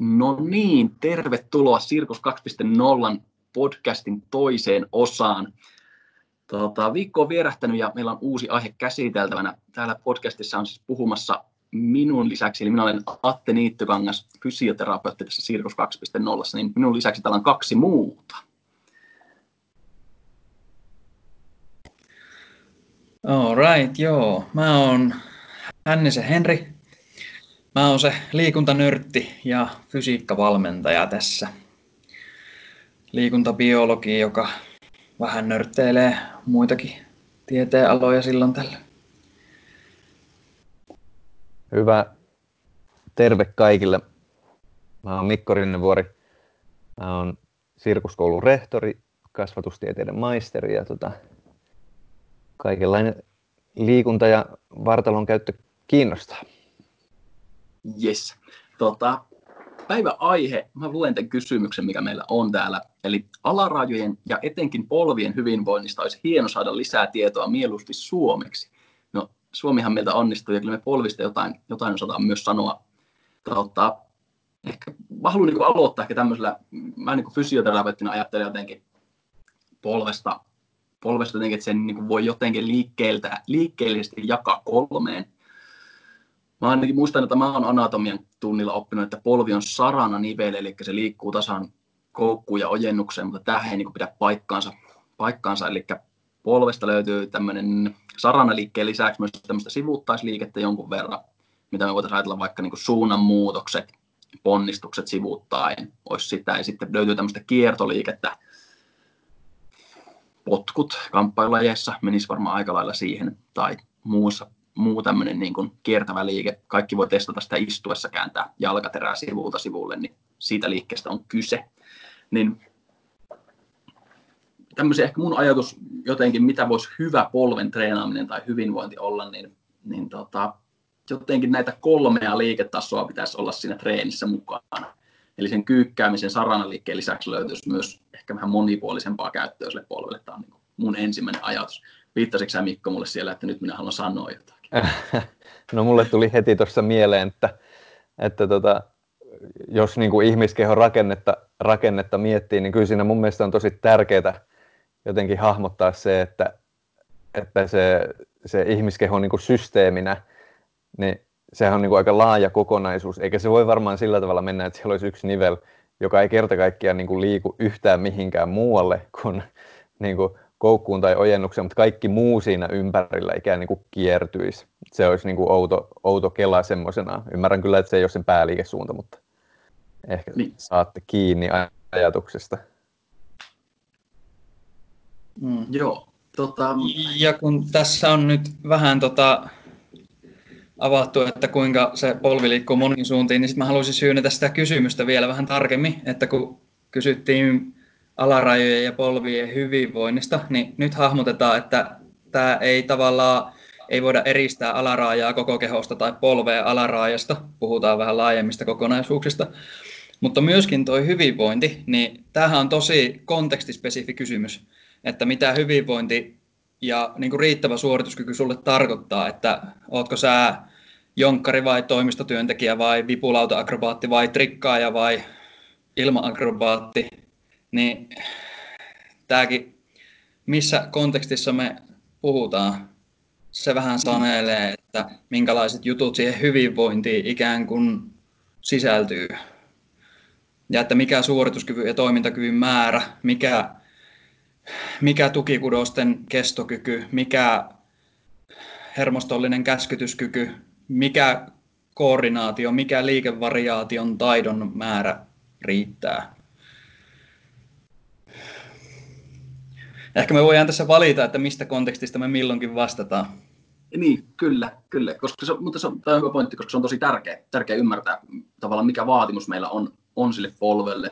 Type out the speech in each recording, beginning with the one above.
No niin, tervetuloa Sirkus 2.0 podcastin toiseen osaan. Tota, viikko on vierähtänyt ja meillä on uusi aihe käsiteltävänä. Täällä podcastissa on siis puhumassa minun lisäksi, eli minä olen Atte Niittykangas, fysioterapeutti tässä Sirkus 2.0, niin minun lisäksi täällä on kaksi muuta. All right, joo. Mä oon Hännisen Henri, Mä oon se liikuntanörtti ja fysiikkavalmentaja tässä. Liikuntabiologi, joka vähän nörtteilee muitakin tieteenaloja silloin tällä. Hyvä. Terve kaikille. Mä oon Mikko Rinnevuori. Mä oon sirkuskoulun rehtori, kasvatustieteiden maisteri ja tota, kaikenlainen liikunta ja vartalon käyttö kiinnostaa. Yes. Tota, päivän aihe, mä luen tämän kysymyksen, mikä meillä on täällä. Eli alarajojen ja etenkin polvien hyvinvoinnista olisi hieno saada lisää tietoa mieluusti suomeksi. No, Suomihan meiltä onnistuu ja kyllä me polvista jotain, jotain osataan myös sanoa. Tota, ehkä, mä haluan niin aloittaa ehkä tämmöisellä, mä niin fysioterapeuttina ajattelen jotenkin polvesta, polvesta jotenkin, että sen niin voi jotenkin liikkeeltä, liikkeellisesti jakaa kolmeen Mä ainakin muistan, että mä oon anatomian tunnilla oppinut, että polvi on sarana nivele, eli se liikkuu tasan koukkuun ja ojennukseen, mutta tämä ei niin pidä paikkaansa, paikkaansa. Eli polvesta löytyy tämmöinen sarana liikkeen lisäksi myös tämmöistä sivuuttaisliikettä jonkun verran, mitä me voitaisiin ajatella vaikka niin suunnanmuutokset, ponnistukset sivuuttaen, olisi sitä. Ja sitten löytyy tämmöistä kiertoliikettä, potkut kamppailulajeissa menisi varmaan aika lailla siihen, tai muussa muu tämmöinen niin kuin kiertävä liike. Kaikki voi testata sitä istuessa, kääntää jalkaterää sivulta sivulle, niin siitä liikkeestä on kyse. Niin tämmöisiä ehkä mun ajatus jotenkin, mitä voisi hyvä polven treenaaminen tai hyvinvointi olla, niin, niin tota, jotenkin näitä kolmea liiketasoa pitäisi olla siinä treenissä mukana. Eli sen kyykkäämisen saranaliikkeen lisäksi löytyisi myös ehkä vähän monipuolisempaa käyttöä sille polvelle. Tämä on niin mun ensimmäinen ajatus. Viittasitko sä Mikko mulle siellä, että nyt minä haluan sanoa jotain? No mulle tuli heti tuossa mieleen, että, että tota, jos niin kuin ihmiskehon rakennetta, rakennetta miettii, niin kyllä siinä mun mielestä on tosi tärkeää jotenkin hahmottaa se, että, että se, se ihmiskeho niin kuin systeeminä, niin sehän on niin kuin aika laaja kokonaisuus, eikä se voi varmaan sillä tavalla mennä, että siellä olisi yksi nivel, joka ei kerta kaikkiaan niin kuin liiku yhtään mihinkään muualle kuin, niin kuin koukkuun tai ojennukseen, mutta kaikki muu siinä ympärillä ikään niin kuin kiertyisi. Se olisi niin kuin outo, outo kela semmoisena. Ymmärrän kyllä, että se ei ole sen pääliikesuunta, mutta ehkä niin. saatte kiinni ajatuksesta. Mm. Joo. Tota... Ja kun tässä on nyt vähän tota, avattu, että kuinka se polvi liikkuu moniin suuntiin, niin sitten mä haluaisin syynnetä sitä kysymystä vielä vähän tarkemmin, että kun kysyttiin alarajojen ja polvien hyvinvoinnista, niin nyt hahmotetaan, että tämä ei tavallaan ei voida eristää alaraajaa koko kehosta tai polvea alaraajasta, puhutaan vähän laajemmista kokonaisuuksista. Mutta myöskin tuo hyvinvointi, niin tämähän on tosi kontekstispesifi kysymys, että mitä hyvinvointi ja niin kuin riittävä suorituskyky sulle tarkoittaa, että ootko sä jonkkari vai toimistotyöntekijä vai vipulauta-akrobaatti vai trikkaaja vai ilmaakrobaatti, niin tämäkin, missä kontekstissa me puhutaan, se vähän sanelee, että minkälaiset jutut siihen hyvinvointiin ikään kuin sisältyy. Ja että mikä suorituskyvyn ja toimintakyvyn määrä, mikä, mikä tukikudosten kestokyky, mikä hermostollinen käskytyskyky, mikä koordinaatio, mikä liikevariaation taidon määrä riittää. Ehkä me voidaan tässä valita, että mistä kontekstista me milloinkin vastataan. Niin, kyllä, kyllä. Koska se, mutta se on, tämä on hyvä pointti, koska se on tosi tärkeä, tärkeä ymmärtää tavallaan, mikä vaatimus meillä on, on sille polvelle.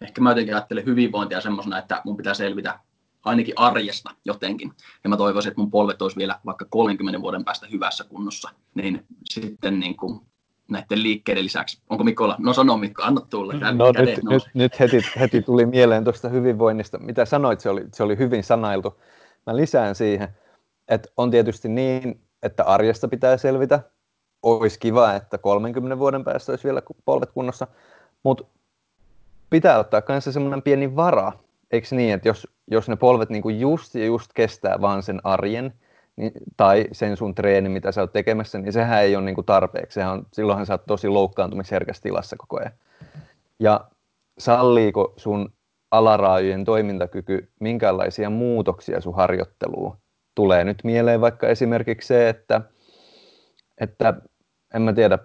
Ehkä mä jotenkin ajattelen hyvinvointia semmoisena, että mun pitää selvitä ainakin arjesta jotenkin. Ja mä toivoisin, että mun polvet olisi vielä vaikka 30 vuoden päästä hyvässä kunnossa. Niin sitten niin kuin näiden liikkeiden lisäksi. Onko Mikolla? No sano Mikko, anna tulla. No nyt, nyt, nyt heti, heti tuli mieleen tuosta hyvinvoinnista. Mitä sanoit, se oli, se oli hyvin sanailtu. Mä lisään siihen, että on tietysti niin, että arjesta pitää selvitä. Olisi kiva, että 30 vuoden päästä olisi vielä polvet kunnossa. Mutta pitää ottaa kanssa semmoinen pieni vara, eikö niin, että jos, jos ne polvet niinku just ja just kestää vaan sen arjen, niin, tai sen sun treeni, mitä sä oot tekemässä, niin sehän ei ole niinku tarpeeksi. Sehän on, silloinhan sä oot tosi loukkaantumisherkässä tilassa koko ajan. Ja salliiko sun alaraajojen toimintakyky minkälaisia muutoksia sun harjoitteluun? Tulee nyt mieleen vaikka esimerkiksi se, että, että en mä tiedä,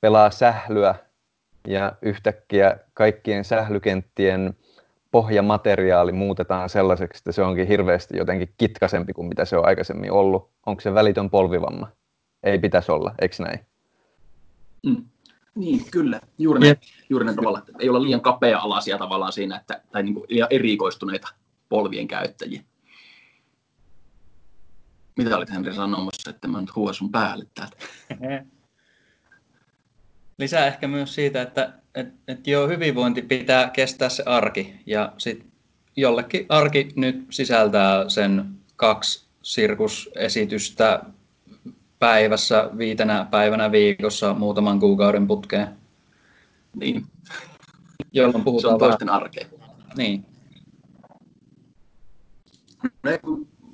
pelaa sählyä ja yhtäkkiä kaikkien sählykenttien pohjamateriaali muutetaan sellaiseksi, että se onkin hirveästi jotenkin kitkasempi kuin mitä se on aikaisemmin ollut. Onko se välitön polvivamma? Ei pitäisi olla, eikö näin? Mm. Niin, kyllä. Juuri ne, juuri ne tavalla, että ei olla liian kapea-alaisia tavallaan siinä, että, tai niin kuin liian erikoistuneita polvien käyttäjiä. Mitä olit Henri sanomassa, että mä nyt huuan sun päälle täältä? Lisää ehkä myös siitä, että et, et joo, hyvinvointi pitää kestää se arki. Ja sit jollekin arki nyt sisältää sen kaksi sirkusesitystä päivässä, viitenä päivänä viikossa muutaman kuukauden putkeen. Niin. Jolloin puhutaan Se on toisten arkea. Niin. No,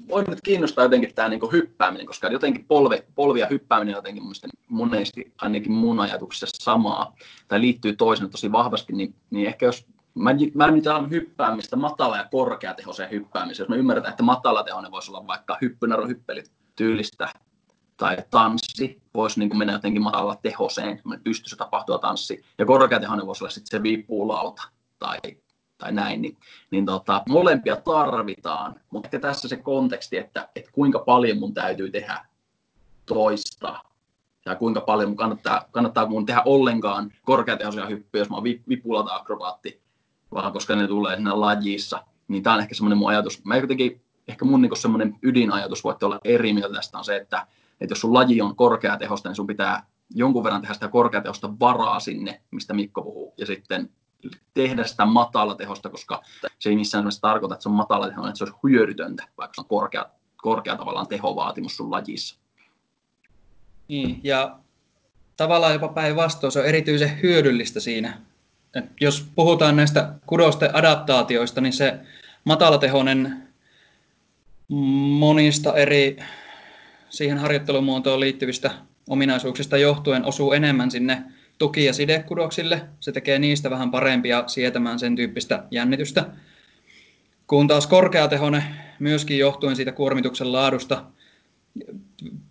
voi nyt kiinnostaa jotenkin tämä niin hyppääminen, koska jotenkin polvi, polvi ja hyppääminen on jotenkin monesti ainakin mun ajatuksessa samaa, tai liittyy toisena tosi vahvasti, niin, niin ehkä jos mä, mä nyt alan hyppäämistä matala- ja korkeatehoiseen hyppäämiseen, jos me ymmärretään, että matalatehoinen voisi olla vaikka hyppynärohyppely tyylistä, tai tanssi voisi niin mennä jotenkin matala tehoseen, pystyssä tapahtua tanssi, ja korkeatehoinen voisi olla sitten se viippuulauta tai tai näin, niin, niin tota, molempia tarvitaan, mutta tässä se konteksti, että, että kuinka paljon mun täytyy tehdä toista ja kuinka paljon mun kannattaa, kannattaa mun tehdä ollenkaan korkeatehoisia hyppyjä, jos mä oon vipulata akrobaatti, vaan koska ne tulee siinä lajissa, niin tämä on ehkä semmoinen mun ajatus. Mä jotenkin, ehkä mun niin semmoinen ydinajatus, voitte olla eri mieltä tästä, on se, että, että jos sun laji on korkeatehosta, niin sun pitää jonkun verran tehdä sitä korkeatehosta varaa sinne, mistä Mikko puhuu, ja sitten tehdä sitä matala tehosta, koska se ei missään nimessä tarkoita, että se on matala teho, että se olisi hyödytöntä, vaikka se on korkea, korkea tavallaan tehovaatimus sun lajissa. Niin, ja tavallaan jopa päinvastoin se on erityisen hyödyllistä siinä. Et jos puhutaan näistä kudosten adaptaatioista, niin se matalatehoinen monista eri siihen harjoittelumuotoon liittyvistä ominaisuuksista johtuen osuu enemmän sinne tuki- ja sidekudoksille. Se tekee niistä vähän parempia sietämään sen tyyppistä jännitystä. Kun taas korkeatehone myöskin johtuen siitä kuormituksen laadusta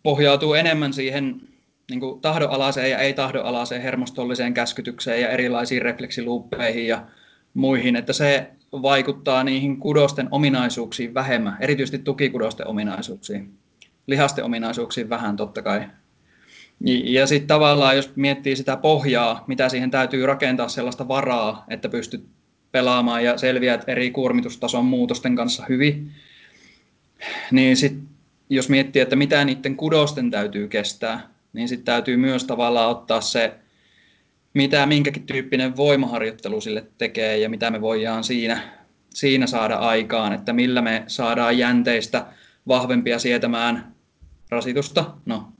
pohjautuu enemmän siihen niin kuin tahdonalaiseen ja ei-tahdonalaiseen hermostolliseen käskytykseen ja erilaisiin refleksiluuppeihin ja muihin, että se vaikuttaa niihin kudosten ominaisuuksiin vähemmän, erityisesti tukikudosten ominaisuuksiin. Lihasten ominaisuuksiin vähän totta kai, ja sitten tavallaan, jos miettii sitä pohjaa, mitä siihen täytyy rakentaa sellaista varaa, että pystyt pelaamaan ja selviät eri kuormitustason muutosten kanssa hyvin, niin sit, jos miettii, että mitä niiden kudosten täytyy kestää, niin sitten täytyy myös tavallaan ottaa se, mitä minkäkin tyyppinen voimaharjoittelu sille tekee ja mitä me voidaan siinä, siinä saada aikaan, että millä me saadaan jänteistä vahvempia sietämään rasitusta. No,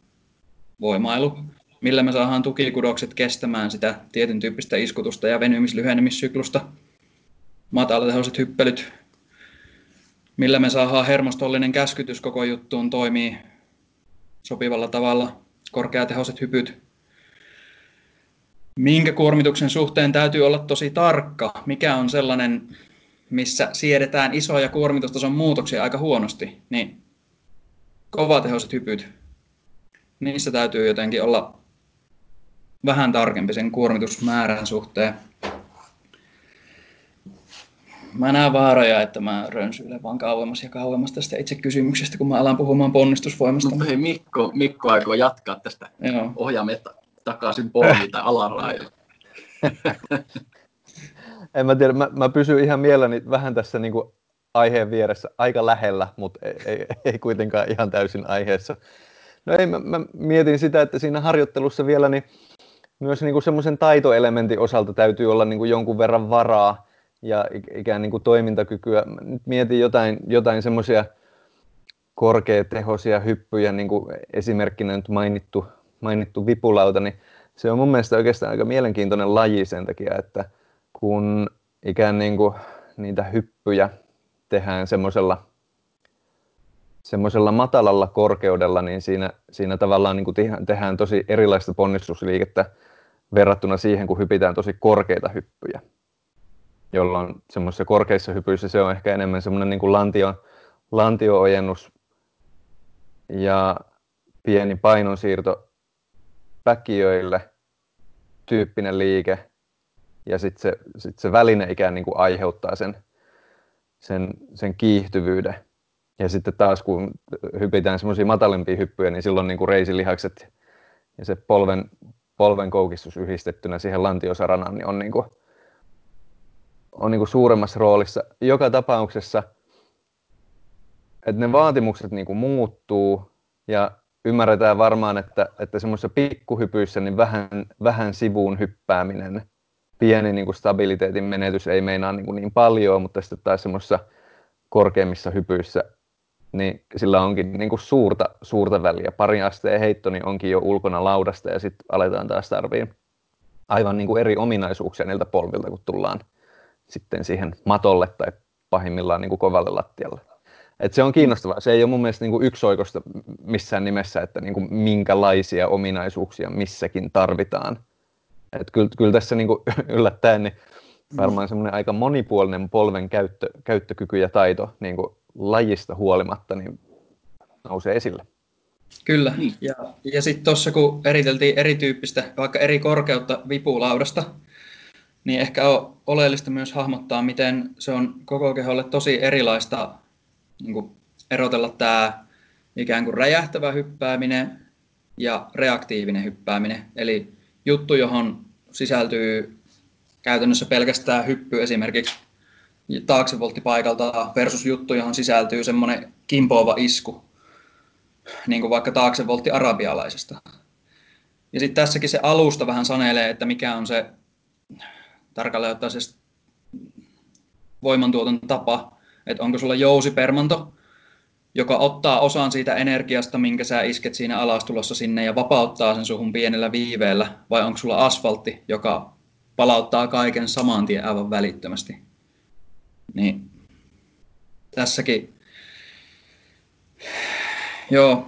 voimailu, millä me saadaan tukikudokset kestämään sitä tietyn tyyppistä iskutusta ja venymis-lyhenemissyklusta, matalatehoiset hyppelyt, millä me saadaan hermostollinen käskytys koko juttuun toimii sopivalla tavalla, korkeatehoiset hypyt, minkä kuormituksen suhteen täytyy olla tosi tarkka, mikä on sellainen, missä siedetään isoja kuormitustason muutoksia aika huonosti, niin kovatehoiset hypyt, niissä täytyy jotenkin olla vähän tarkempi sen kuormitusmäärän suhteen. Mä näen vaaroja, että mä rönsyilen vaan kauemmas ja kauemmas tästä itse kysymyksestä, kun mä alan puhumaan ponnistusvoimasta. Mutta hei, Mikko, Mikko aikoo jatkaa tästä. Joo. Ohjaamme takaisin polviin tai alaraille. en mä tiedä, mä, mä pysyn ihan mielelläni vähän tässä niin kuin aiheen vieressä aika lähellä, mutta ei, ei, ei kuitenkaan ihan täysin aiheessa. No ei, mä, mä mietin sitä, että siinä harjoittelussa vielä niin myös niin semmoisen taitoelementin osalta täytyy olla niin kuin jonkun verran varaa ja ikään niin kuin toimintakykyä. Nyt mietin jotain, jotain semmoisia korkeatehoisia hyppyjä, niin kuin esimerkkinä nyt mainittu, mainittu vipulauta, niin se on mun mielestä oikeastaan aika mielenkiintoinen laji sen takia, että kun ikään niin kuin niitä hyppyjä tehdään semmoisella semmoisella matalalla korkeudella, niin siinä, siinä tavallaan niin kuin tehdään tosi erilaista ponnistusliikettä verrattuna siihen, kun hypitään tosi korkeita hyppyjä, jolloin semmoisissa korkeissa hypyissä se on ehkä enemmän semmoinen niin lantio, lantio-ojennus ja pieni painonsiirto päkiöille tyyppinen liike, ja sitten se, sit se väline ikään niin kuin aiheuttaa sen, sen, sen kiihtyvyyden. Ja sitten taas kun hypitään semmoisia matalimpia hyppyjä, niin silloin niin kuin reisilihakset ja se polven, polven koukistus yhdistettynä siihen lantiosaranaan niin on, niin kuin, on niin kuin suuremmassa roolissa. Joka tapauksessa, että ne vaatimukset niin kuin muuttuu ja ymmärretään varmaan, että, että semmoisissa pikkuhypyissä niin vähän, vähän sivuun hyppääminen, pieni niin kuin stabiliteetin menetys ei meinaa niin, kuin niin paljon, mutta sitten taas semmoisissa korkeimmissa hypyissä niin sillä onkin niin kuin suurta, suurta väliä. Pari asteen heitto niin onkin jo ulkona laudasta ja sitten aletaan taas tarviin aivan niin kuin eri ominaisuuksia niiltä polvilta, kun tullaan sitten siihen matolle tai pahimmillaan niin kuin kovalle lattialle. Et se on kiinnostavaa. Se ei ole mun mielestä niin kuin yksioikoista missään nimessä, että niin kuin minkälaisia ominaisuuksia missäkin tarvitaan. Et kyllä, kyllä tässä niin kuin yllättäen niin varmaan semmoinen aika monipuolinen polven käyttö, käyttökyky ja taito niin kuin lajista huolimatta niin nousee esille. Kyllä, niin. ja, ja sitten tuossa kun eriteltiin erityyppistä, vaikka eri korkeutta vipulaudasta, niin ehkä on oleellista myös hahmottaa, miten se on koko keholle tosi erilaista niin kuin erotella tämä ikään kuin räjähtävä hyppääminen ja reaktiivinen hyppääminen. Eli juttu, johon sisältyy käytännössä pelkästään hyppy esimerkiksi taaksevolttipaikalta versus juttu, johon sisältyy semmoinen kimpoava isku, niin kuin vaikka taaksevoltti arabialaisesta. Ja sitten tässäkin se alusta vähän sanelee, että mikä on se tarkalleen ottaen se voimantuoton tapa, että onko sulla jousipermanto, joka ottaa osan siitä energiasta, minkä sä isket siinä alastulossa sinne ja vapauttaa sen suhun pienellä viiveellä, vai onko sulla asfaltti, joka palauttaa kaiken saman tien aivan välittömästi. Niin tässäkin, joo,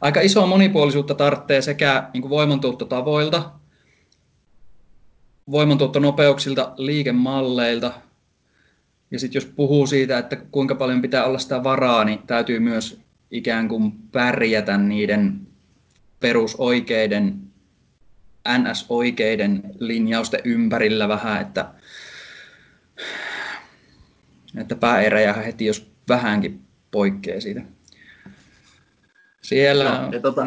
aika isoa monipuolisuutta tarvitsee sekä niin voimantuottotavoilta, voimantuottonopeuksilta, liikemalleilta, ja sitten jos puhuu siitä, että kuinka paljon pitää olla sitä varaa, niin täytyy myös ikään kuin pärjätä niiden perusoikeiden, NS-oikeiden linjausten ympärillä vähän, että että pää ei räjähä heti, jos vähänkin poikkeaa siitä. Siellä... No, ja tota,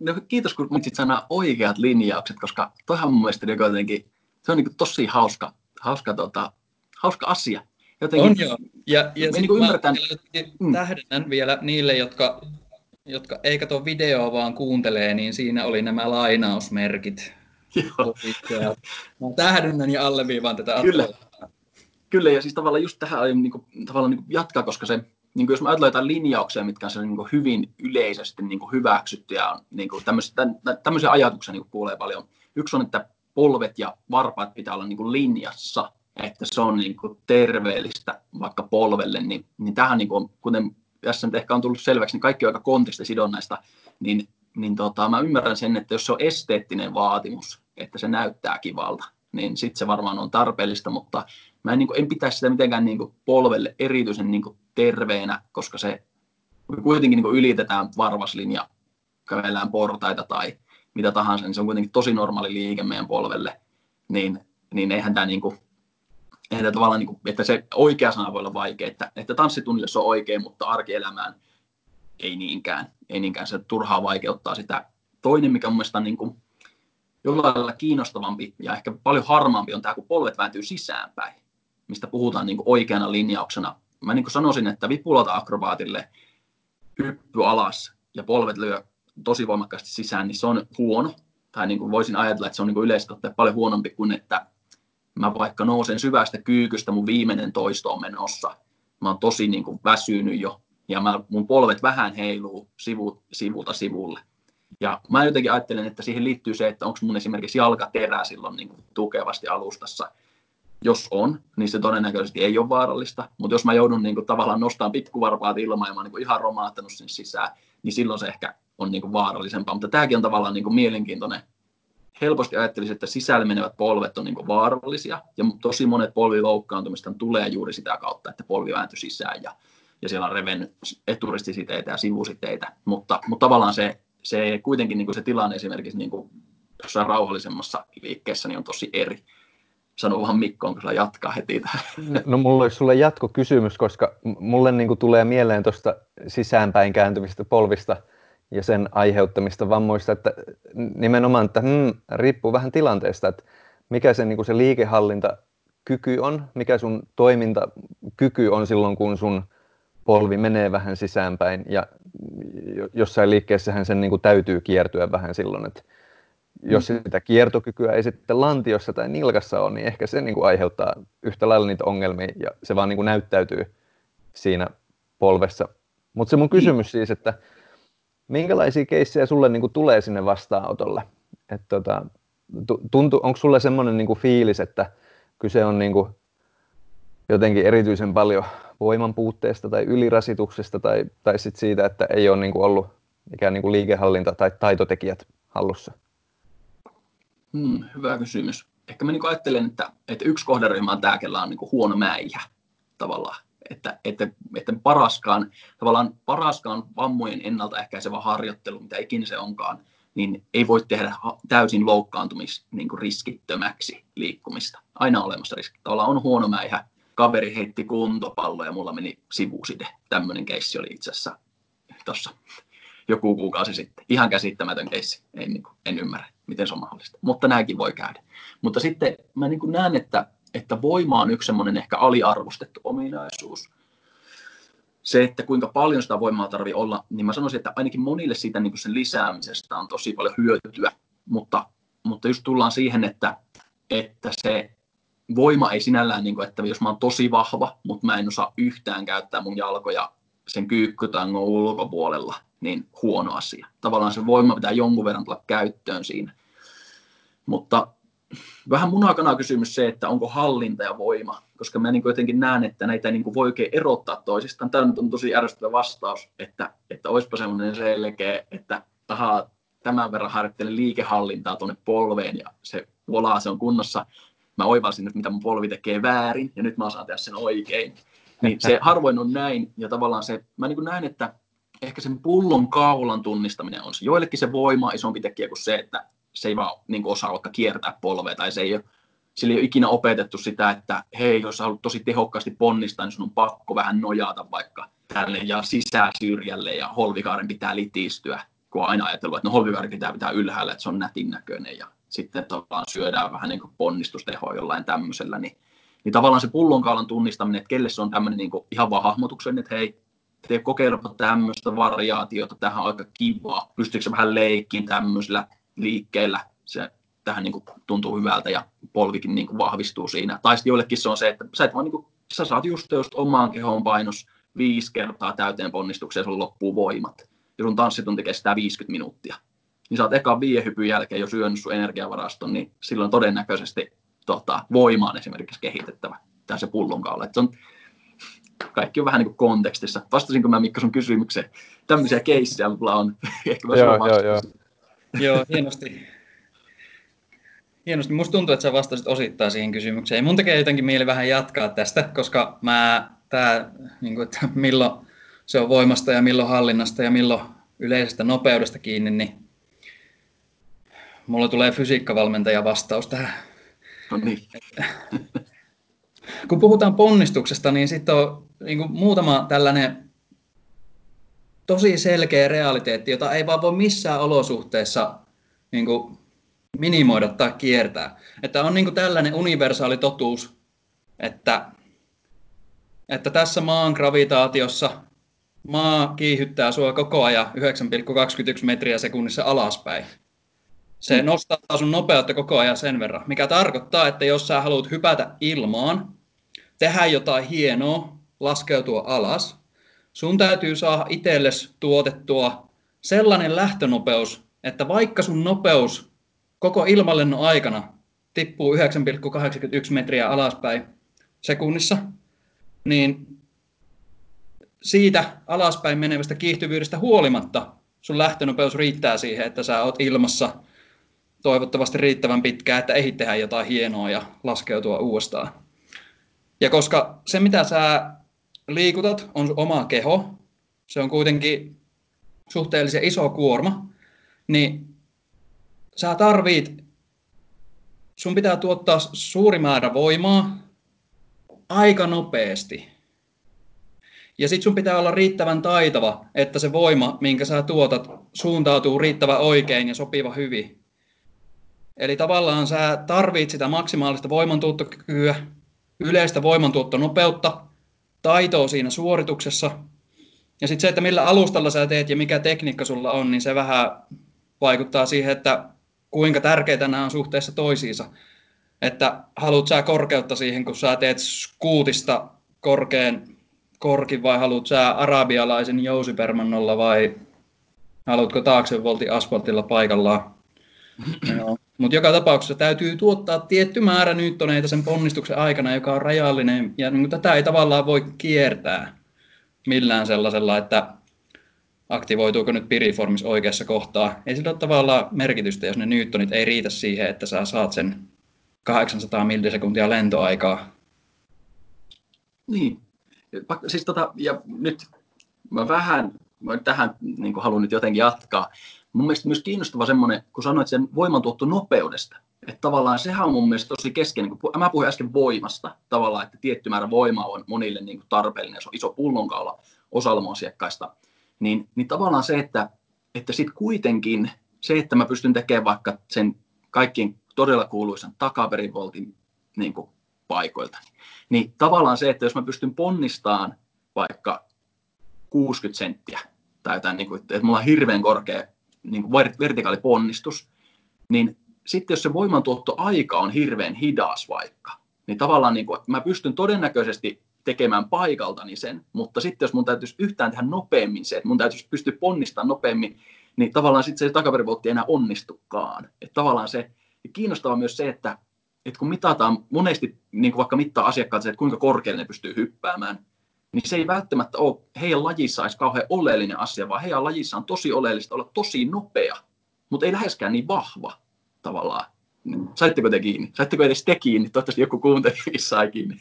no, kiitos, kun mainitsit sana oikeat linjaukset, koska toihan mun mielestä jotenkin, se on niin tosi hauska, hauska, tota, hauska asia. Jotenkin, on joo. Ja, ja niin ymmärretään... Mm. tähdennän vielä niille, jotka, jotka ei katso videoa, vaan kuuntelee, niin siinä oli nämä lainausmerkit. Joo. Tähdennän ja alleviivaan tätä Kyllä. Kyllä, ja siis tavallaan just tähän aion niin kuin, tavallaan niin kuin jatkaa, koska se, niin kuin jos mä ajattelen jotain linjauksia, mitkä on niin kuin hyvin yleisesti niin kuin hyväksytty ja niin kuin tämmöisiä, tämmöisiä ajatuksia niin kuin kuulee paljon. Yksi on, että polvet ja varpaat pitää olla niin kuin linjassa, että se on niin kuin terveellistä vaikka polvelle, niin, niin tähän, niin kuin, kuten tässä nyt ehkä on tullut selväksi, niin kaikki on aika kontekstisidonnaista, niin, niin tota, mä ymmärrän sen, että jos se on esteettinen vaatimus, että se näyttää kivalta, niin sitten se varmaan on tarpeellista, mutta mä en, niin kuin, en pitäisi sitä mitenkään niin kuin, polvelle erityisen niin kuin, terveenä, koska se kuitenkin niin kuin, ylitetään varvaslinja, kävellään portaita tai mitä tahansa, niin se on kuitenkin tosi normaali liike meidän polvelle, niin, niin eihän tämä niin kuin, eihän tämä tavallaan, niin kuin, että se oikea sana voi olla vaikea, että, että tanssitunnille se on oikein, mutta arkielämään ei niinkään, ei niinkään. Se turhaa vaikeuttaa sitä. Toinen, mikä mun mielestä on niin kuin, jollain lailla kiinnostavampi ja ehkä paljon harmaampi on tämä, kun polvet vääntyy sisäänpäin, mistä puhutaan niin kuin oikeana linjauksena. Mä niin kuin sanoisin, että vipulata akrobaatille hyppy alas ja polvet lyö tosi voimakkaasti sisään, niin se on huono. Tai niin kuin voisin ajatella, että se on niin yleisesti paljon huonompi kuin, että mä vaikka nousen syvästä kyykystä, mun viimeinen toisto on menossa. Mä oon tosi niin kuin väsynyt jo ja mä, mun polvet vähän heiluu sivu, sivulta sivulle Ja mä jotenkin ajattelen, että siihen liittyy se, että onko mun esimerkiksi jalkaterä silloin niin kuin tukevasti alustassa. Jos on, niin se todennäköisesti ei ole vaarallista, mutta jos mä joudun niin kuin, tavallaan nostamaan pikkuvarpaat ilmaan ja mä oon niin ihan romaattanut sen sisään, niin silloin se ehkä on niin kuin, vaarallisempaa. Mutta tämäkin on tavallaan niin kuin, mielenkiintoinen helposti ajattelisin, että sisälle menevät polvet on niin vaarallisia, ja tosi monet polviloukkaantumista tulee juuri sitä kautta, että polvi vääntyy sisään, ja, ja siellä on revennyt eturistisiteitä ja sivusiteitä, mutta, mutta tavallaan se, se kuitenkin niin kuin se tilanne esimerkiksi niin kuin jossain rauhallisemmassa liikkeessä niin on tosi eri. Sano vaan Mikko, onko sulla jatkaa heti tähän? No mulla olisi sulle jatkokysymys, koska mulle niin kuin tulee mieleen tuosta sisäänpäin kääntyvistä polvista – ja sen aiheuttamista vammoista, että nimenomaan, että hmm, riippuu vähän tilanteesta, että mikä se, niin kuin se liikehallintakyky on, mikä sun toimintakyky on silloin, kun sun polvi menee vähän sisäänpäin ja jossain liikkeessähän sen niin kuin täytyy kiertyä vähän silloin, että jos sitä kiertokykyä ei sitten lantiossa tai nilkassa ole, niin ehkä se niin kuin aiheuttaa yhtä lailla niitä ongelmia ja se vaan niin kuin näyttäytyy siinä polvessa. Mutta se mun niin. kysymys siis, että minkälaisia keissejä sulle niin kuin tulee sinne vastaanotolle? Et tota, tuntu, onko sulle semmoinen niin fiilis, että kyse on niin kuin jotenkin erityisen paljon voiman puutteesta tai ylirasituksesta tai, tai sit siitä, että ei ole niin kuin ollut ikään niin kuin liikehallinta tai taitotekijät hallussa? Hmm, hyvä kysymys. Ehkä mä niin ajattelen, että, että yksi kohderyhmä on tämä, kellä on niin huono mäijä tavallaan että, että, että paraskaan, tavallaan paraskaan vammojen ennaltaehkäisevä harjoittelu, mitä ikinä se onkaan, niin ei voi tehdä täysin loukkaantumis niin kuin riskittömäksi liikkumista. Aina olemassa riski. Tavallaan on huono mäihä. Kaveri heitti kuntopallo ja mulla meni sivuside. Tämmöinen keissi oli itse asiassa tuossa joku kuukausi sitten. Ihan käsittämätön keissi. En, niin kuin, en ymmärrä, miten se on mahdollista. Mutta nämäkin voi käydä. Mutta sitten mä niin kuin näen, että että voima on yksi semmoinen ehkä aliarvostettu ominaisuus. Se, että kuinka paljon sitä voimaa tarvii olla, niin mä sanoisin, että ainakin monille siitä niin sen lisäämisestä on tosi paljon hyötyä, mutta, mutta just tullaan siihen, että, että se voima ei sinällään, niin kuin, että jos mä oon tosi vahva, mutta mä en osaa yhtään käyttää mun jalkoja sen kyykkytangon ulkopuolella, niin huono asia. Tavallaan se voima pitää jonkun verran tulla käyttöön siinä. Mutta vähän munakana kysymys se, että onko hallinta ja voima, koska mä niin jotenkin näen, että näitä niin voi oikein erottaa toisistaan. Tämä on tosi ärsyttävä vastaus, että, että olisipa semmoinen selkeä, että tahaa, tämän verran harjoittelen liikehallintaa tuonne polveen ja se volaa, se on kunnossa. Mä oivalsin nyt, mitä mun polvi tekee väärin ja nyt mä osaan tehdä sen oikein. Niin se harvoin on näin ja tavallaan se, mä niin näen, että ehkä sen pullon kaulan tunnistaminen on se. Joillekin se voima on isompi tekijä kuin se, että se ei vaan niin kuin osaa vaikka kiertää polvea tai se ei ole, sillä ei ole ikinä opetettu sitä, että hei, jos haluat tosi tehokkaasti ponnistaa, niin sun on pakko vähän nojata vaikka tälle ja sisäsyrjälle ja holvikaaren pitää litistyä, kun on aina ajatellut, että no holvikaari pitää pitää ylhäällä, että se on nätin näköinen ja sitten tavallaan syödään vähän niin kuin ponnistustehoa jollain tämmöisellä, niin, niin tavallaan se pullonkaulan tunnistaminen, että kelle se on tämmöinen niin ihan vaan hahmotuksen, että hei, tee kokeilepa tämmöistä variaatiota, tähän on aika kiva, pystyykö vähän leikkiin tämmöisellä liikkeellä se tähän niin kuin tuntuu hyvältä ja polvikin niin kuin vahvistuu siinä. Tai sitten joillekin se on se, että sä, et vaan, niin kuin, sä saat just, just omaan kehon painos viisi kertaa täyteen ponnistuksia ja sun loppuu voimat. Ja sun tanssitunti kestää 50 minuuttia. Niin sä oot ekan viehypyn jälkeen jo syönyt sun energiavaraston, niin silloin todennäköisesti tota, voima on esimerkiksi kehitettävä. Tämä se pullonkaula. se on, kaikki on vähän niin kuin kontekstissa. Vastasinko mä Mikko sun kysymykseen? Tämmöisiä keissejä mulla on. Ehkä mä joo, joo, joo. Joo, hienosti. Hienosti. Musta tuntuu, että sä vastasit osittain siihen kysymykseen. Mun tekee jotenkin mieli vähän jatkaa tästä, koska mä, tää, niin kuin, että milloin se on voimasta ja milloin hallinnasta ja milloin yleisestä nopeudesta kiinni, niin mulla tulee fysiikkavalmentaja vastaus tähän. No niin. Kun puhutaan ponnistuksesta, niin sitten on niin kuin muutama tällainen tosi selkeä realiteetti, jota ei vaan voi missään olosuhteessa niin kuin minimoida tai kiertää. Että on niin kuin tällainen universaali totuus, että, että tässä maan gravitaatiossa maa kiihyttää sua koko ajan 9,21 metriä sekunnissa alaspäin. Se mm. nostaa sun nopeutta koko ajan sen verran, mikä tarkoittaa, että jos sä haluat hypätä ilmaan, tehdä jotain hienoa, laskeutua alas, sun täytyy saada itsellesi tuotettua sellainen lähtönopeus, että vaikka sun nopeus koko ilmalennon aikana tippuu 9,81 metriä alaspäin sekunnissa, niin siitä alaspäin menevästä kiihtyvyydestä huolimatta sun lähtönopeus riittää siihen, että sä oot ilmassa toivottavasti riittävän pitkään, että ehdit tehdä jotain hienoa ja laskeutua uudestaan. Ja koska se, mitä sä liikutat, on oma keho, se on kuitenkin suhteellisen iso kuorma, niin sä tarvit, sun pitää tuottaa suuri määrä voimaa aika nopeasti. Ja sit sun pitää olla riittävän taitava, että se voima, minkä sä tuotat, suuntautuu riittävän oikein ja sopiva hyvin. Eli tavallaan sä tarvit sitä maksimaalista voimantuottokykyä, yleistä voimantuottonopeutta, taitoa siinä suorituksessa. Ja sitten se, että millä alustalla sä teet ja mikä tekniikka sulla on, niin se vähän vaikuttaa siihen, että kuinka tärkeitä nämä on suhteessa toisiinsa. Että haluat sä korkeutta siihen, kun sä teet skuutista korkean korkin vai haluat sä arabialaisen jousipermannolla vai haluatko taaksevolti asfaltilla paikallaan. No. Mutta joka tapauksessa täytyy tuottaa tietty määrä nyyttoneita sen ponnistuksen aikana, joka on rajallinen, ja niin tätä ei tavallaan voi kiertää millään sellaisella, että aktivoituuko nyt piriformis oikeassa kohtaa. Ei sillä ole tavallaan merkitystä, jos ne newtonit ei riitä siihen, että sä saat sen 800 millisekuntia lentoaikaa. Niin. Siis tota, ja nyt mä vähän mä tähän niin haluan nyt jotenkin jatkaa. Mun mielestä myös kiinnostava semmoinen, kun sanoit sen voimantuotto nopeudesta. Että tavallaan sehän on mun mielestä tosi keskeinen, kun mä puhuin äsken voimasta, tavallaan, että tietty määrä voimaa on monille niin kuin tarpeellinen, se on iso pullonkaula osalla asiakkaista, niin, niin tavallaan se, että, että sitten kuitenkin se, että mä pystyn tekemään vaikka sen kaikkien todella kuuluisan takaperivoltin niin kuin paikoilta, niin tavallaan se, että jos mä pystyn ponnistamaan vaikka 60 senttiä tai jotain, niin kuin, että mulla on hirveän korkea niin kuin vertikaaliponnistus, niin sitten jos se voimantuottoaika on hirveän hidas vaikka, niin tavallaan niin kuin, mä pystyn todennäköisesti tekemään paikaltani sen, mutta sitten jos mun täytyisi yhtään tehdä nopeammin se, että mun täytyisi pystyä ponnistamaan nopeammin, niin tavallaan sitten se takaperivoltti ei enää onnistukaan. Että tavallaan se, ja kiinnostavaa myös se, että, että kun mitataan monesti, niin kuin vaikka mittaa asiakkaat se, että kuinka korkealle ne pystyy hyppäämään, niin se ei välttämättä ole heidän lajissa olisi kauhean oleellinen asia, vaan heidän lajissa on tosi oleellista olla tosi nopea, mutta ei läheskään niin vahva tavallaan. Saitteko te kiinni? Saitteko edes te kiinni? Toivottavasti joku kuuntelijakin sai kiinni.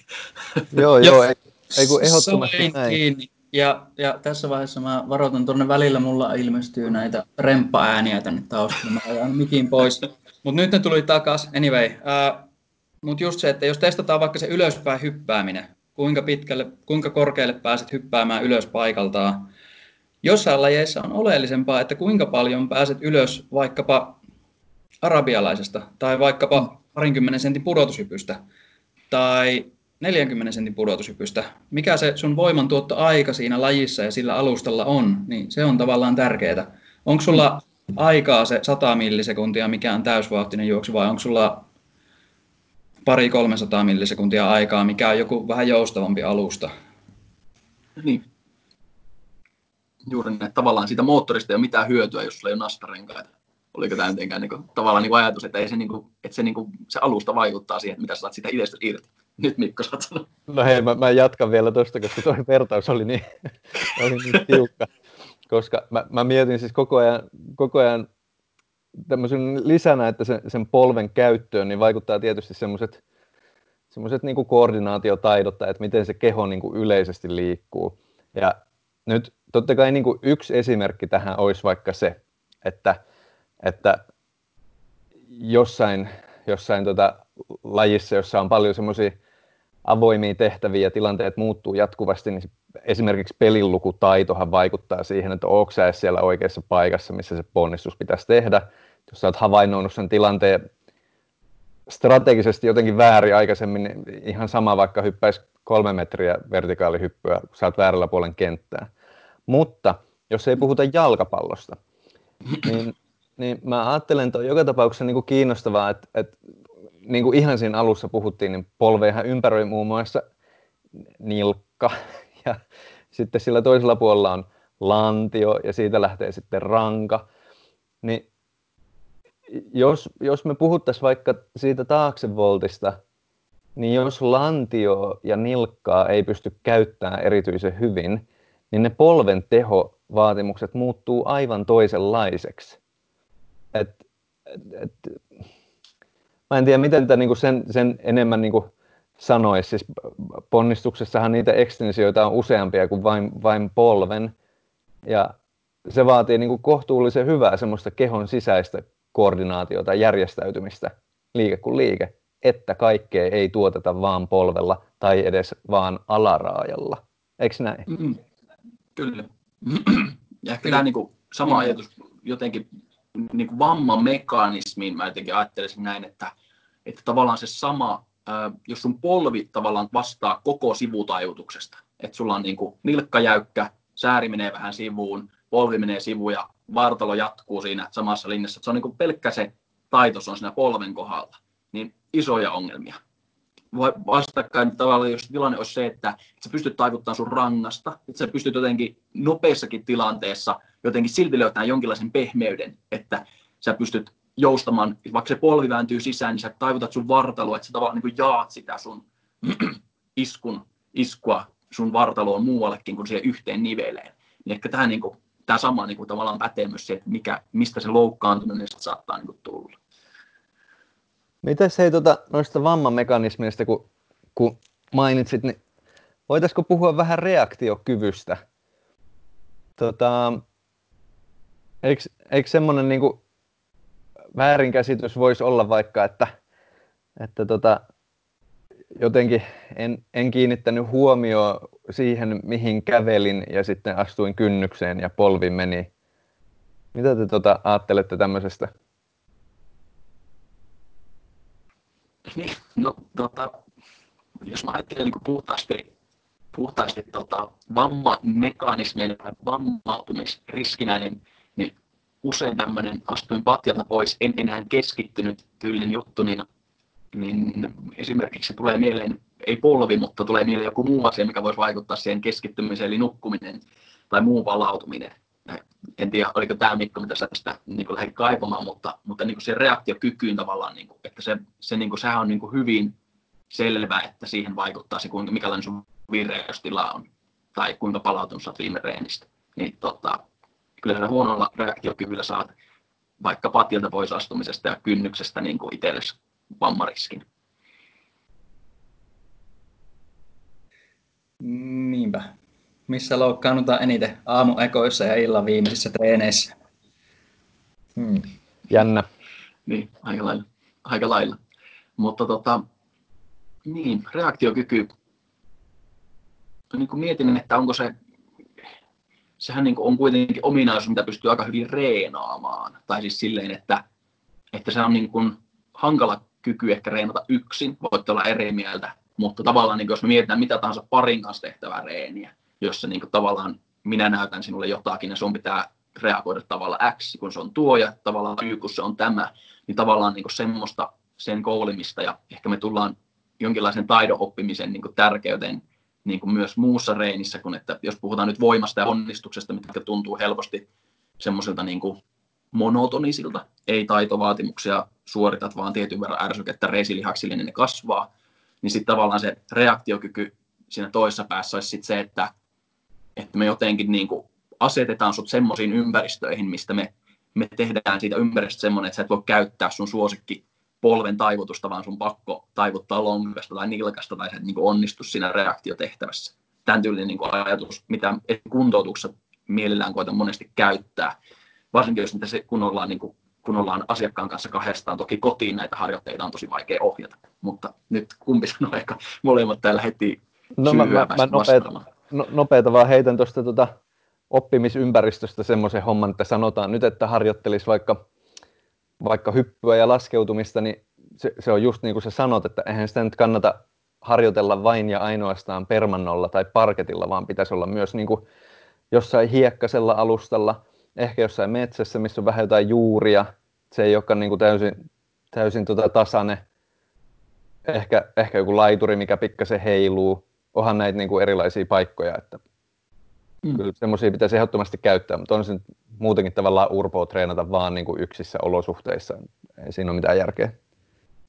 joo, joo, ei, ei kun ehdottomasti näin. Kiinni. Ja, ja tässä vaiheessa mä varoitan tuonne välillä, mulla ilmestyy näitä remppa-ääniä tänne taustalla, mä ajan mikin pois. Mutta nyt ne tuli takas. Anyway, uh, mutta just se, että jos testataan vaikka se ylöspäin hyppääminen, kuinka pitkälle, kuinka korkealle pääset hyppäämään ylös paikaltaan. Jossain lajeissa on oleellisempaa, että kuinka paljon pääset ylös vaikkapa arabialaisesta tai vaikkapa parinkymmenen sentin pudotushypystä tai 40 sentin pudotushypystä. Mikä se sun voimantuottoaika siinä lajissa ja sillä alustalla on, niin se on tavallaan tärkeää. Onko sulla aikaa se 100 millisekuntia, mikä on täysvauhtinen juoksu, vai onko sulla pari 300 millisekuntia aikaa, mikä on joku vähän joustavampi alusta. Niin. Juuri näin. Tavallaan siitä moottorista ei ole mitään hyötyä, jos sulla ei ole nastarenkaita. Oliko tämä mitenkään niin kuin, tavallaan niin kuin ajatus, että, ei se, niin kuin, että se, niin kuin, se alusta vaikuttaa siihen, että mitä sä saat sitä itsestä irti. Nyt Mikko saat sanoa. No hei, mä, mä jatkan vielä tuosta, koska tuo vertaus oli niin, oli niin tiukka. Koska mä, mä mietin siis koko ajan, koko ajan tämmöisen lisänä, että sen, sen polven käyttöön, niin vaikuttaa tietysti semmoiset semmoiset niin koordinaatiotaidot, että miten se keho niin kuin yleisesti liikkuu. Ja nyt totta kai niin kuin yksi esimerkki tähän olisi vaikka se, että, että jossain, jossain tota lajissa, jossa on paljon semmoisia avoimia tehtäviä ja tilanteet muuttuu jatkuvasti, niin esimerkiksi pelilukutaitohan vaikuttaa siihen, että onko sä siellä oikeassa paikassa, missä se ponnistus pitäisi tehdä. Jos sä oot havainnoinut sen tilanteen strategisesti jotenkin väärin aikaisemmin, niin ihan sama vaikka hyppäisi kolme metriä vertikaalihyppyä, kun sä oot väärällä puolen kenttää. Mutta jos ei puhuta jalkapallosta, niin, niin mä ajattelen, että on joka tapauksessa niin kuin kiinnostavaa, että, että niin kuin ihan siinä alussa puhuttiin, niin polveihan ympäröi muun muassa nilkka ja sitten sillä toisella puolella on lantio ja siitä lähtee sitten ranka. Niin jos, jos me puhuttaisiin vaikka siitä taaksevoltista, niin jos lantio ja nilkkaa ei pysty käyttämään erityisen hyvin, niin ne polven tehovaatimukset muuttuu aivan toisenlaiseksi. Et, et, et, mä en tiedä, miten tätä niinku sen, sen enemmän niinku sanoisi. Siis ponnistuksessahan niitä ekstensioita on useampia kuin vain, vain polven. Ja se vaatii niinku kohtuullisen hyvää semmoista kehon sisäistä koordinaatiota, järjestäytymistä, liike kuin liike, että kaikkea ei tuoteta vaan polvella tai edes vaan alaraajalla. Eikö näin? Mm, kyllä. Ja ehkä tämä niin kuin, sama ajatus jotenkin niin kuin vammamekanismiin, mä jotenkin ajattelisin näin, että, että tavallaan se sama, jos sun polvi tavallaan vastaa koko sivutaivutuksesta, että sulla on niin kuin nilkka jäykkä, sääri menee vähän sivuun, polvi menee sivuun ja vartalo jatkuu siinä samassa linjassa. Se on niin kuin pelkkä se taitos on siinä polven kohdalla, niin isoja ongelmia. Vastakkain tavallaan, jos tilanne olisi se, että sä pystyt taivuttamaan sun rangasta, että sä pystyt jotenkin nopeassakin tilanteessa jotenkin silti löytämään jonkinlaisen pehmeyden, että sä pystyt joustamaan, vaikka se polvi vääntyy sisään, niin sä taivutat sun vartaloa, että sä tavallaan niin jaat sitä sun iskun, iskua sun vartaloon muuallekin kuin siihen yhteen niveleen. Niin ehkä tämä niin kuin, tämä sama niin kuin, tavallaan pätee myös se, että mikä, mistä se loukkaantuminen saattaa niin kuin, tulla. Mitäs hei tuota, noista vammamekanismeista, kun, kun mainitsit, niin voitaisiko puhua vähän reaktiokyvystä? Tota, eikö, eikö semmoinen niin väärinkäsitys voisi olla vaikka, että, että tota, jotenkin en, en kiinnittänyt huomioon siihen, mihin kävelin ja sitten astuin kynnykseen ja polvi meni. Mitä te tota, ajattelette tämmöisestä? Niin, no tota, jos mä ajattelen niin puhtaasti, puhtaasti tota, vammamekanismien tai vammautumisriskinä, niin, niin usein tämmöinen astuin patjalta pois, en enää keskittynyt tyylin juttu, niin niin esimerkiksi tulee mieleen, ei polvi, mutta tulee mieleen joku muu asia, mikä voisi vaikuttaa siihen keskittymiseen, eli nukkuminen tai muu palautuminen. En tiedä, oliko tämä Mikko, mitä sä tästä niin lähdit kaivamaan, mutta, mutta niin se reaktiokykyyn tavallaan, niin kuin, että se, se, niin kuin, sehän on niin kuin hyvin selvää, että siihen vaikuttaa se, kuinka, mikälainen sun vireystila on tai kuinka palautunut saat viime reenistä. Niin, tota, kyllä sä huonolla reaktiokyvyllä saat vaikka patilta pois astumisesta ja kynnyksestä niin kuin itsellesi vammariskin. Niinpä. Missä loukkaannutaan eniten aamuekoissa ja illan viimeisissä treeneissä? Hmm. Jännä. Niin, aika lailla. Aika lailla. Mutta tota, niin, reaktiokyky. Niin kuin mietin, että onko se, sehän niin kuin on kuitenkin ominaisuus, mitä pystyy aika hyvin reenaamaan. Tai siis silleen, että, että se on niin kuin hankala kyky ehkä reenata yksin, voitte olla eri mieltä, mutta tavallaan niin jos me mietitään mitä tahansa parin kanssa tehtävää reeniä, jossa niin tavallaan minä näytän sinulle jotakin ja sun pitää reagoida tavalla X, kun se on tuo ja tavallaan Y, kun se on tämä, niin tavallaan niin semmoista sen koulimista ja ehkä me tullaan jonkinlaisen taidon oppimisen niin tärkeyteen niin kuin myös muussa reenissä, kun että jos puhutaan nyt voimasta ja onnistuksesta, mitkä tuntuu helposti semmoisilta niin monotonisilta, ei taitovaatimuksia suoritat, vaan tietyn verran ärsykettä reisilihaksille, niin ne kasvaa, niin sitten tavallaan se reaktiokyky siinä toisessa päässä olisi sit se, että, että me jotenkin niin kuin asetetaan sut semmoisiin ympäristöihin, mistä me, me tehdään siitä ympäristöstä semmoinen, että sä et voi käyttää sun suosikki polven taivutusta, vaan sun pakko taivuttaa lonkasta tai nilkasta, tai sä et niin kuin onnistu siinä reaktiotehtävässä. Tämän tyylinen niin kuin ajatus, mitä kuntoutuksessa mielellään koitan monesti käyttää, varsinkin jos se, kun ollaan, niin kuin, kun ollaan asiakkaan kanssa kahdestaan, toki kotiin näitä harjoitteita on tosi vaikea ohjata, mutta nyt kumpi sanoo ehkä molemmat täällä heti No mä, mä, mä nopeeta, no, nopeeta vaan heitän tuosta tota oppimisympäristöstä semmoisen homman, että sanotaan nyt, että harjoittelisi vaikka, vaikka hyppyä ja laskeutumista, niin se, se on just niin kuin sä sanot, että eihän sitä nyt kannata harjoitella vain ja ainoastaan permannolla tai parketilla, vaan pitäisi olla myös niin kuin jossain hiekkasella alustalla – ehkä jossain metsässä, missä on vähän jotain juuria. Se ei olekaan niin kuin täysin, täysin tota tasainen. Ehkä, ehkä joku laituri, mikä pikkasen heiluu. Onhan näitä niin kuin erilaisia paikkoja, että mm. kyllä semmoisia pitäisi ehdottomasti käyttää, mutta on se muutenkin tavallaan urpoa treenata vaan niin kuin yksissä olosuhteissa. Ei siinä ole mitään järkeä.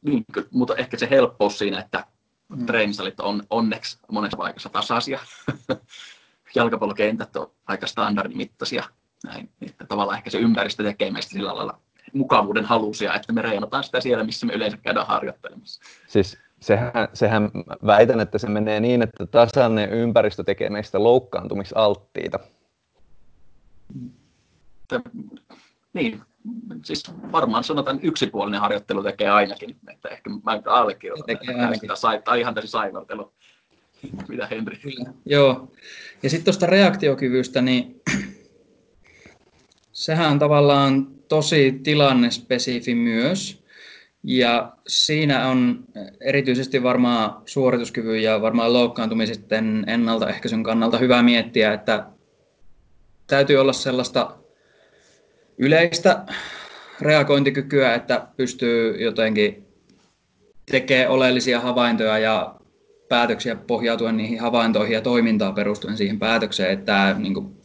Niin, mutta ehkä se helppous siinä, että mm. treenisalit on onneksi monessa paikassa tasaisia. Jalkapallokentät on aika standardimittaisia. Näin. Että tavallaan ehkä se ympäristö tekee meistä sillä lailla mukavuuden halusia, että me reenataan sitä siellä, missä me yleensä käydään harjoittelemassa. Siis sehän, sehän väitän, että se menee niin, että tasainen ympäristö tekee meistä loukkaantumisalttiita. Niin, siis varmaan sanotaan yksipuolinen harjoittelu tekee ainakin, että ehkä mä allekirjoitan, tekee ainakin. sitä sai, tai ihan täysin saivartelu. Mitä Henri? Kyllä. Joo, ja sitten tuosta reaktiokyvystä, niin sehän on tavallaan tosi tilannespesifi myös. Ja siinä on erityisesti varmaan suorituskyvyn ja varmaan loukkaantumisten ennaltaehkäisyn kannalta hyvä miettiä, että täytyy olla sellaista yleistä reagointikykyä, että pystyy jotenkin tekemään oleellisia havaintoja ja päätöksiä pohjautuen niihin havaintoihin ja toimintaa perustuen siihen päätökseen, että tämä, niin kuin,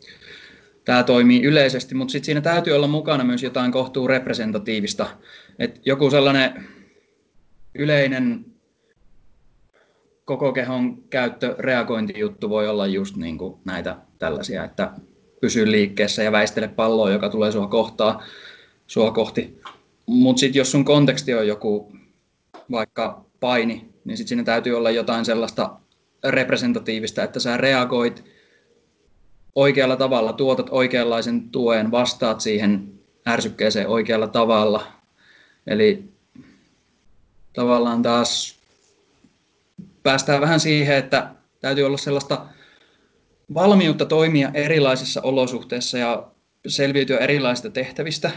tämä toimii yleisesti, mutta sitten siinä täytyy olla mukana myös jotain kohtuu representatiivista, että joku sellainen yleinen koko kehon käyttö reagointijuttu voi olla just niin kuin näitä tällaisia, että pysy liikkeessä ja väistele palloa, joka tulee sua kohtaa, sua kohti. Mutta sitten jos sun konteksti on joku vaikka paini, niin sitten siinä täytyy olla jotain sellaista representatiivista, että sä reagoit oikealla tavalla, tuotat oikeanlaisen tuen, vastaat siihen ärsykkeeseen oikealla tavalla. Eli tavallaan taas päästään vähän siihen, että täytyy olla sellaista valmiutta toimia erilaisissa olosuhteissa ja selviytyä erilaisista tehtävistä.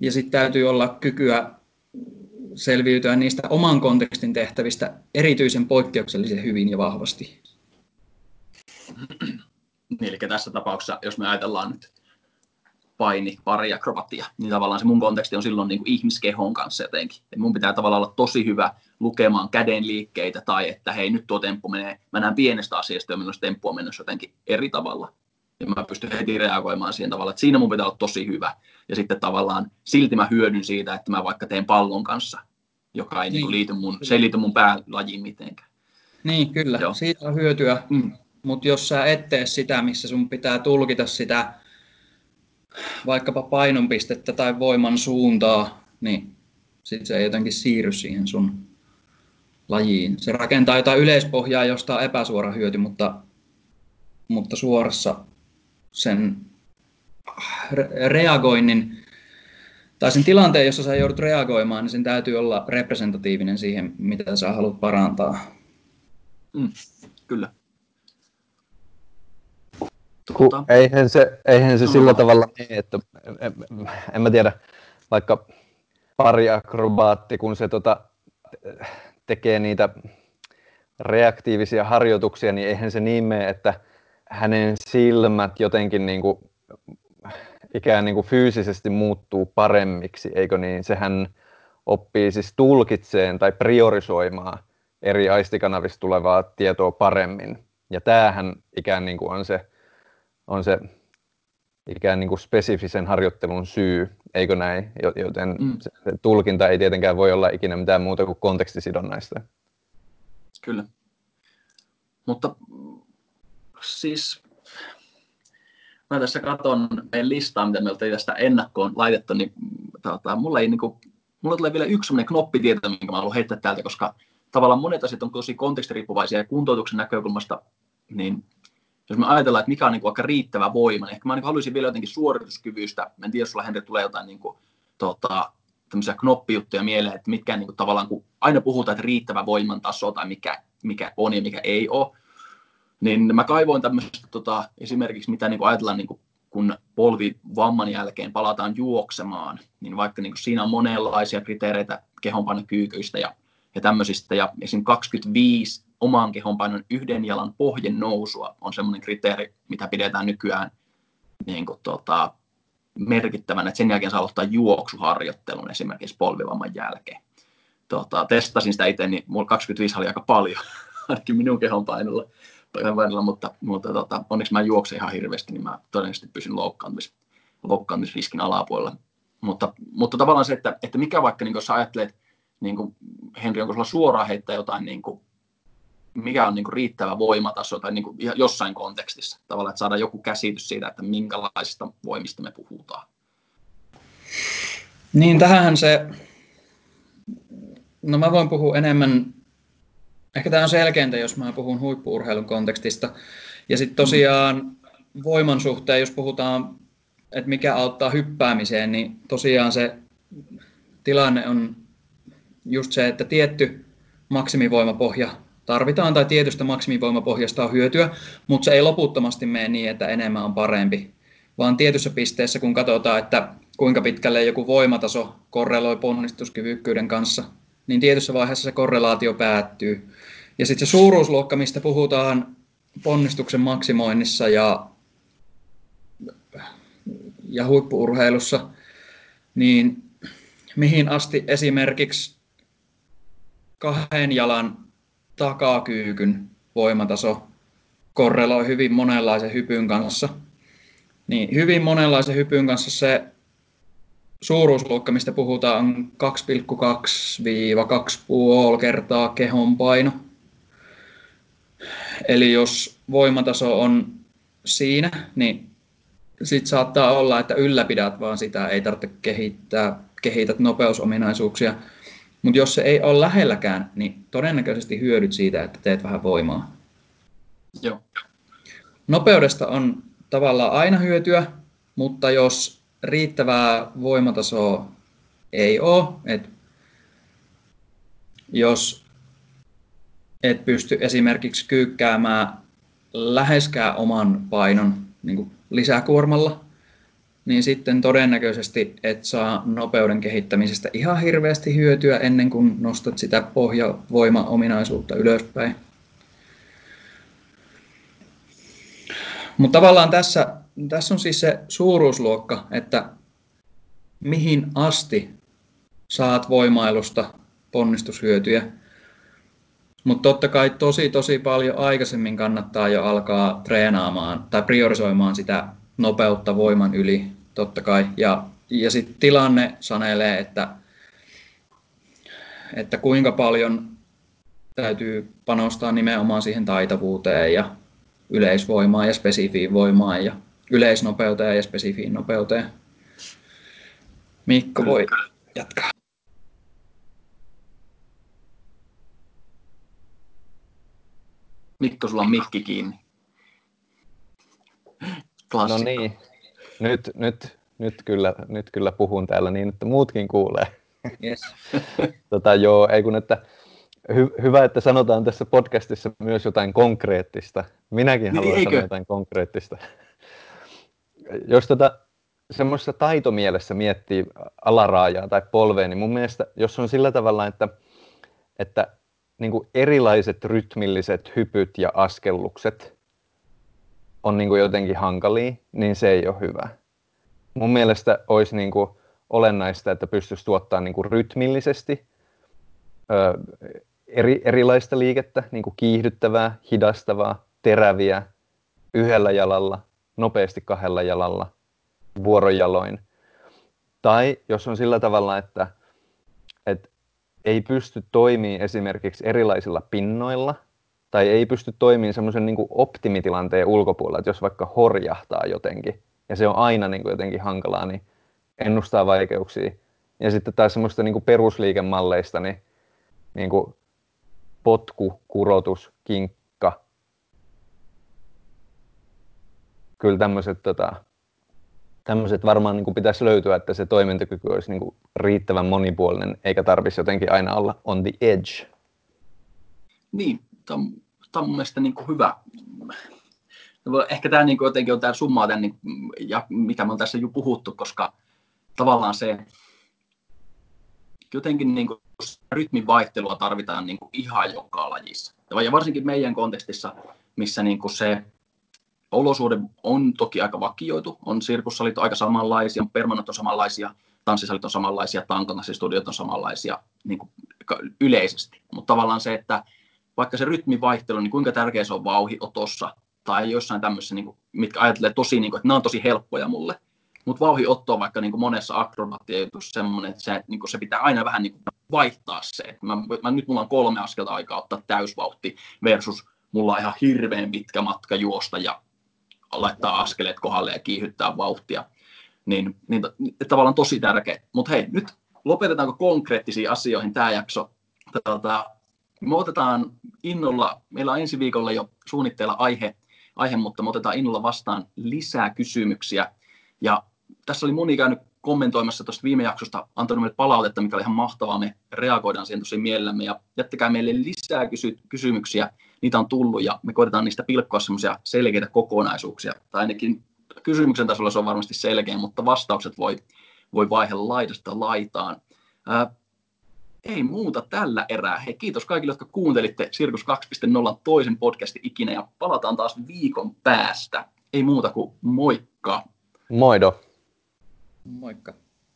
Ja sitten täytyy olla kykyä selviytyä niistä oman kontekstin tehtävistä erityisen poikkeuksellisen hyvin ja vahvasti. Eli tässä tapauksessa, jos me ajatellaan nyt paini, pari ja kropatia, niin tavallaan se mun konteksti on silloin niin kuin ihmiskehon kanssa jotenkin. Et mun pitää tavallaan olla tosi hyvä lukemaan käden liikkeitä tai että hei nyt tuo temppu menee, mä näen pienestä asiasta milloin se temppu on mennyt jotenkin eri tavalla. Ja mä pystyn heti reagoimaan siihen tavalla, että siinä mun pitää olla tosi hyvä. Ja sitten tavallaan silti mä hyödyn siitä, että mä vaikka teen pallon kanssa, joka ei niin. liity mun, se ei liity mun päälajiin mitenkään. Niin, kyllä. Joo. Siitä on hyötyä. Mm. Mutta jos sä et tee sitä, missä sun pitää tulkita sitä vaikkapa painonpistettä tai voiman suuntaa, niin sitten se ei jotenkin siirry siihen sun lajiin. Se rakentaa jotain yleispohjaa, josta on epäsuora hyöty, mutta, mutta suorassa sen reagoinnin tai sen tilanteen, jossa sä joudut reagoimaan, niin sen täytyy olla representatiivinen siihen, mitä sä haluat parantaa. Mm, kyllä. Kun eihän se, eihän se sillä tavalla niin, että en, en mä tiedä, vaikka pari akrobaatti, kun se tota, tekee niitä reaktiivisia harjoituksia, niin eihän se niin mene, että hänen silmät jotenkin niin kuin, ikään niin kuin fyysisesti muuttuu paremmiksi, eikö niin? Sehän oppii siis tulkitseen tai priorisoimaan eri aistikanavista tulevaa tietoa paremmin. Ja tämähän ikään niin kuin on se on se ikään niin kuin spesifisen harjoittelun syy, eikö näin? Joten mm. se, se tulkinta ei tietenkään voi olla ikinä mitään muuta kuin kontekstisidonnaista. Kyllä. Mutta siis mä tässä katson meidän listaa, mitä me oltiin tästä ennakkoon laitettu, niin tota, mulla, ei, niin kuin, mulla tulee vielä yksi sellainen knoppitieto, minkä mä haluan heittää täältä, koska tavallaan monet asiat on tosi kontekstiriippuvaisia ja kuntoutuksen näkökulmasta, niin jos me ajatellaan, että mikä on niin kuin aika riittävä voima, niin ehkä mä niin haluaisin vielä jotenkin suorituskyvystä, mä en tiedä, jos sulla Henri tulee jotain niin kuin, tota, tämmöisiä knoppijuttuja mieleen, että mitkä niin kuin, tavallaan, kun aina puhutaan, että riittävä voiman taso tai mikä, mikä on ja mikä ei ole, niin mä kaivoin tämmöistä tota, esimerkiksi, mitä niin kuin ajatellaan, niin kuin, kun polvivamman jälkeen palataan juoksemaan, niin vaikka niin kuin, siinä on monenlaisia kriteereitä kehonpainokyykyistä ja, ja tämmöisistä, ja esim. 25 oman kehonpainon yhden jalan pohjen nousua on semmoinen kriteeri, mitä pidetään nykyään niin kuin, tota, merkittävänä, että sen jälkeen saa aloittaa juoksuharjoittelun esimerkiksi polvivamman jälkeen. Tota, testasin sitä itse, niin mulla 25 oli aika paljon, ainakin minun kehonpainolla. välillä, mutta, mutta tota, onneksi mä juoksen ihan hirveästi, niin mä todennäköisesti pysyn loukkaantumis, loukkaantumisriskin alapuolella. Mutta, mutta tavallaan se, että, että mikä vaikka, niin jos sä ajattelet, niin kuin Henri, onko sulla suoraan heittää jotain, niin kuin, mikä on niin kuin riittävä voimataso tai niin kuin jossain kontekstissa, tavallaan, että saadaan joku käsitys siitä, että minkälaisista voimista me puhutaan. Niin, tähän se, no mä voin puhua enemmän, ehkä tämä on selkeintä, jos mä puhun huippuurheilun kontekstista. Ja sitten tosiaan voiman suhteen, jos puhutaan, että mikä auttaa hyppäämiseen, niin tosiaan se tilanne on just se, että tietty maksimivoimapohja tarvitaan tai tietystä maksimivoimapohjasta on hyötyä, mutta se ei loputtomasti mene niin, että enemmän on parempi, vaan tietyssä pisteessä, kun katsotaan, että kuinka pitkälle joku voimataso korreloi ponnistuskyvykkyyden kanssa, niin tietyssä vaiheessa se korrelaatio päättyy. Ja sitten se suuruusluokka, mistä puhutaan ponnistuksen maksimoinnissa ja, ja huippuurheilussa, niin mihin asti esimerkiksi kahden jalan takakyykyn voimataso korreloi hyvin monenlaisen hypyn kanssa. Niin hyvin monenlaisen hypyn kanssa se suuruusluokka, mistä puhutaan, on 2,2-2,5 kertaa kehon paino. Eli jos voimataso on siinä, niin sitten saattaa olla, että ylläpidät vaan sitä, ei tarvitse kehittää, kehität nopeusominaisuuksia. Mutta jos se ei ole lähelläkään, niin todennäköisesti hyödyt siitä, että teet vähän voimaa. Joo. Nopeudesta on tavallaan aina hyötyä, mutta jos riittävää voimatasoa ei ole, että jos et pysty esimerkiksi kyykkäämään läheskään oman painon niin lisäkuormalla, niin sitten todennäköisesti et saa nopeuden kehittämisestä ihan hirveästi hyötyä ennen kuin nostat sitä pohjavoima-ominaisuutta ylöspäin. Mutta tavallaan tässä, tässä on siis se suuruusluokka, että mihin asti saat voimailusta ponnistushyötyjä. Mutta totta kai tosi tosi paljon aikaisemmin kannattaa jo alkaa treenaamaan tai priorisoimaan sitä nopeutta voiman yli totta kai. Ja, ja sitten tilanne sanelee, että, että kuinka paljon täytyy panostaa nimenomaan siihen taitavuuteen ja yleisvoimaan ja spesifiin voimaan ja yleisnopeuteen ja spesifiin nopeuteen. Mikko voi jatkaa. Mikko, sulla on mikki kiinni. Klassikko. No niin, nyt, nyt, nyt, kyllä, nyt kyllä puhun täällä niin, että muutkin kuulee. Yes. tota, joo, ei kun että hy, hyvä, että sanotaan tässä podcastissa myös jotain konkreettista. Minäkin niin, haluan eikö? sanoa jotain konkreettista. Jos tota, semmoisessa taitomielessä miettii alaraajaa tai polvea, niin mun mielestä, jos on sillä tavalla, että, että niin erilaiset rytmilliset hypyt ja askellukset on niin kuin jotenkin hankalia, niin se ei ole hyvä. Mun mielestä olisi niin kuin olennaista, että pystyisi tuottamaan niin kuin rytmillisesti ö, eri, erilaista liikettä, niin kuin kiihdyttävää, hidastavaa, teräviä, yhdellä jalalla, nopeasti kahdella jalalla, vuorojaloin. Tai jos on sillä tavalla, että, että ei pysty toimimaan esimerkiksi erilaisilla pinnoilla, tai ei pysty toimimaan semmoisen niin optimitilanteen ulkopuolella, että jos vaikka horjahtaa jotenkin, ja se on aina niin kuin jotenkin hankalaa, niin ennustaa vaikeuksia. Ja sitten taas semmoista niin kuin perusliikemalleista, niin, niin kuin potku, kurotus, kinkka. Kyllä tämmöiset tota, tämmöiset varmaan niin kuin pitäisi löytyä, että se toimintakyky olisi niin kuin riittävän monipuolinen, eikä tarvitsisi jotenkin aina olla on the edge. Niin, tämä on, tämä on mun mielestä niin kuin hyvä. Ehkä tämä niin kuin jotenkin on tämä summa, tämän, niin, ja mitä me on tässä jo puhuttu, koska tavallaan se jotenkin niin kuin, rytmin vaihtelua tarvitaan niin kuin ihan joka lajissa. Ja varsinkin meidän kontekstissa, missä niin kuin se olosuhde on toki aika vakioitu. On sirkussalit aika samanlaisia, permanot on samanlaisia, tanssisalit on samanlaisia, tankotanssistudiot on samanlaisia niin kuin yleisesti. Mutta tavallaan se, että vaikka se rytmin vaihtelu, niin kuinka tärkeä se on vauhiotossa tai jossain tämmöisessä, niin kuin, mitkä ajattelee tosi, niin kuin, että nämä on tosi helppoja mulle. Mutta vauhiotto on vaikka niin kuin monessa akrobaattiajutussa semmoinen, että se, niin kuin se pitää aina vähän niin kuin vaihtaa se. Mä, mä, nyt mulla on kolme askelta aikaa ottaa täysvauhti versus mulla on ihan hirveän pitkä matka juosta ja laittaa askeleet kohdalle ja kiihyttää vauhtia. Niin, niin, niin tavallaan tosi tärkeä. Mutta hei, nyt lopetetaanko konkreettisiin asioihin tämä jakso. Tota, me otetaan innolla, meillä on ensi viikolla jo suunnitteilla aihe, aihe, mutta me otetaan innolla vastaan lisää kysymyksiä. Ja tässä oli moni käynyt kommentoimassa tuosta viime jaksosta, antanut meille palautetta, mikä oli ihan mahtavaa. Me reagoidaan siihen tosi mielellämme ja jättäkää meille lisää kysy- kysymyksiä. Niitä on tullut ja me koitetaan niistä pilkkoa semmoisia selkeitä kokonaisuuksia. Tai ainakin kysymyksen tasolla se on varmasti selkeä, mutta vastaukset voi, voi vaihella laidasta laitaan. Ää, ei muuta tällä erää. Hei, kiitos kaikille, jotka kuuntelitte Sirkus 2.0 toisen podcastin ikinä ja palataan taas viikon päästä. Ei muuta kuin moikka! Moido! Moikka!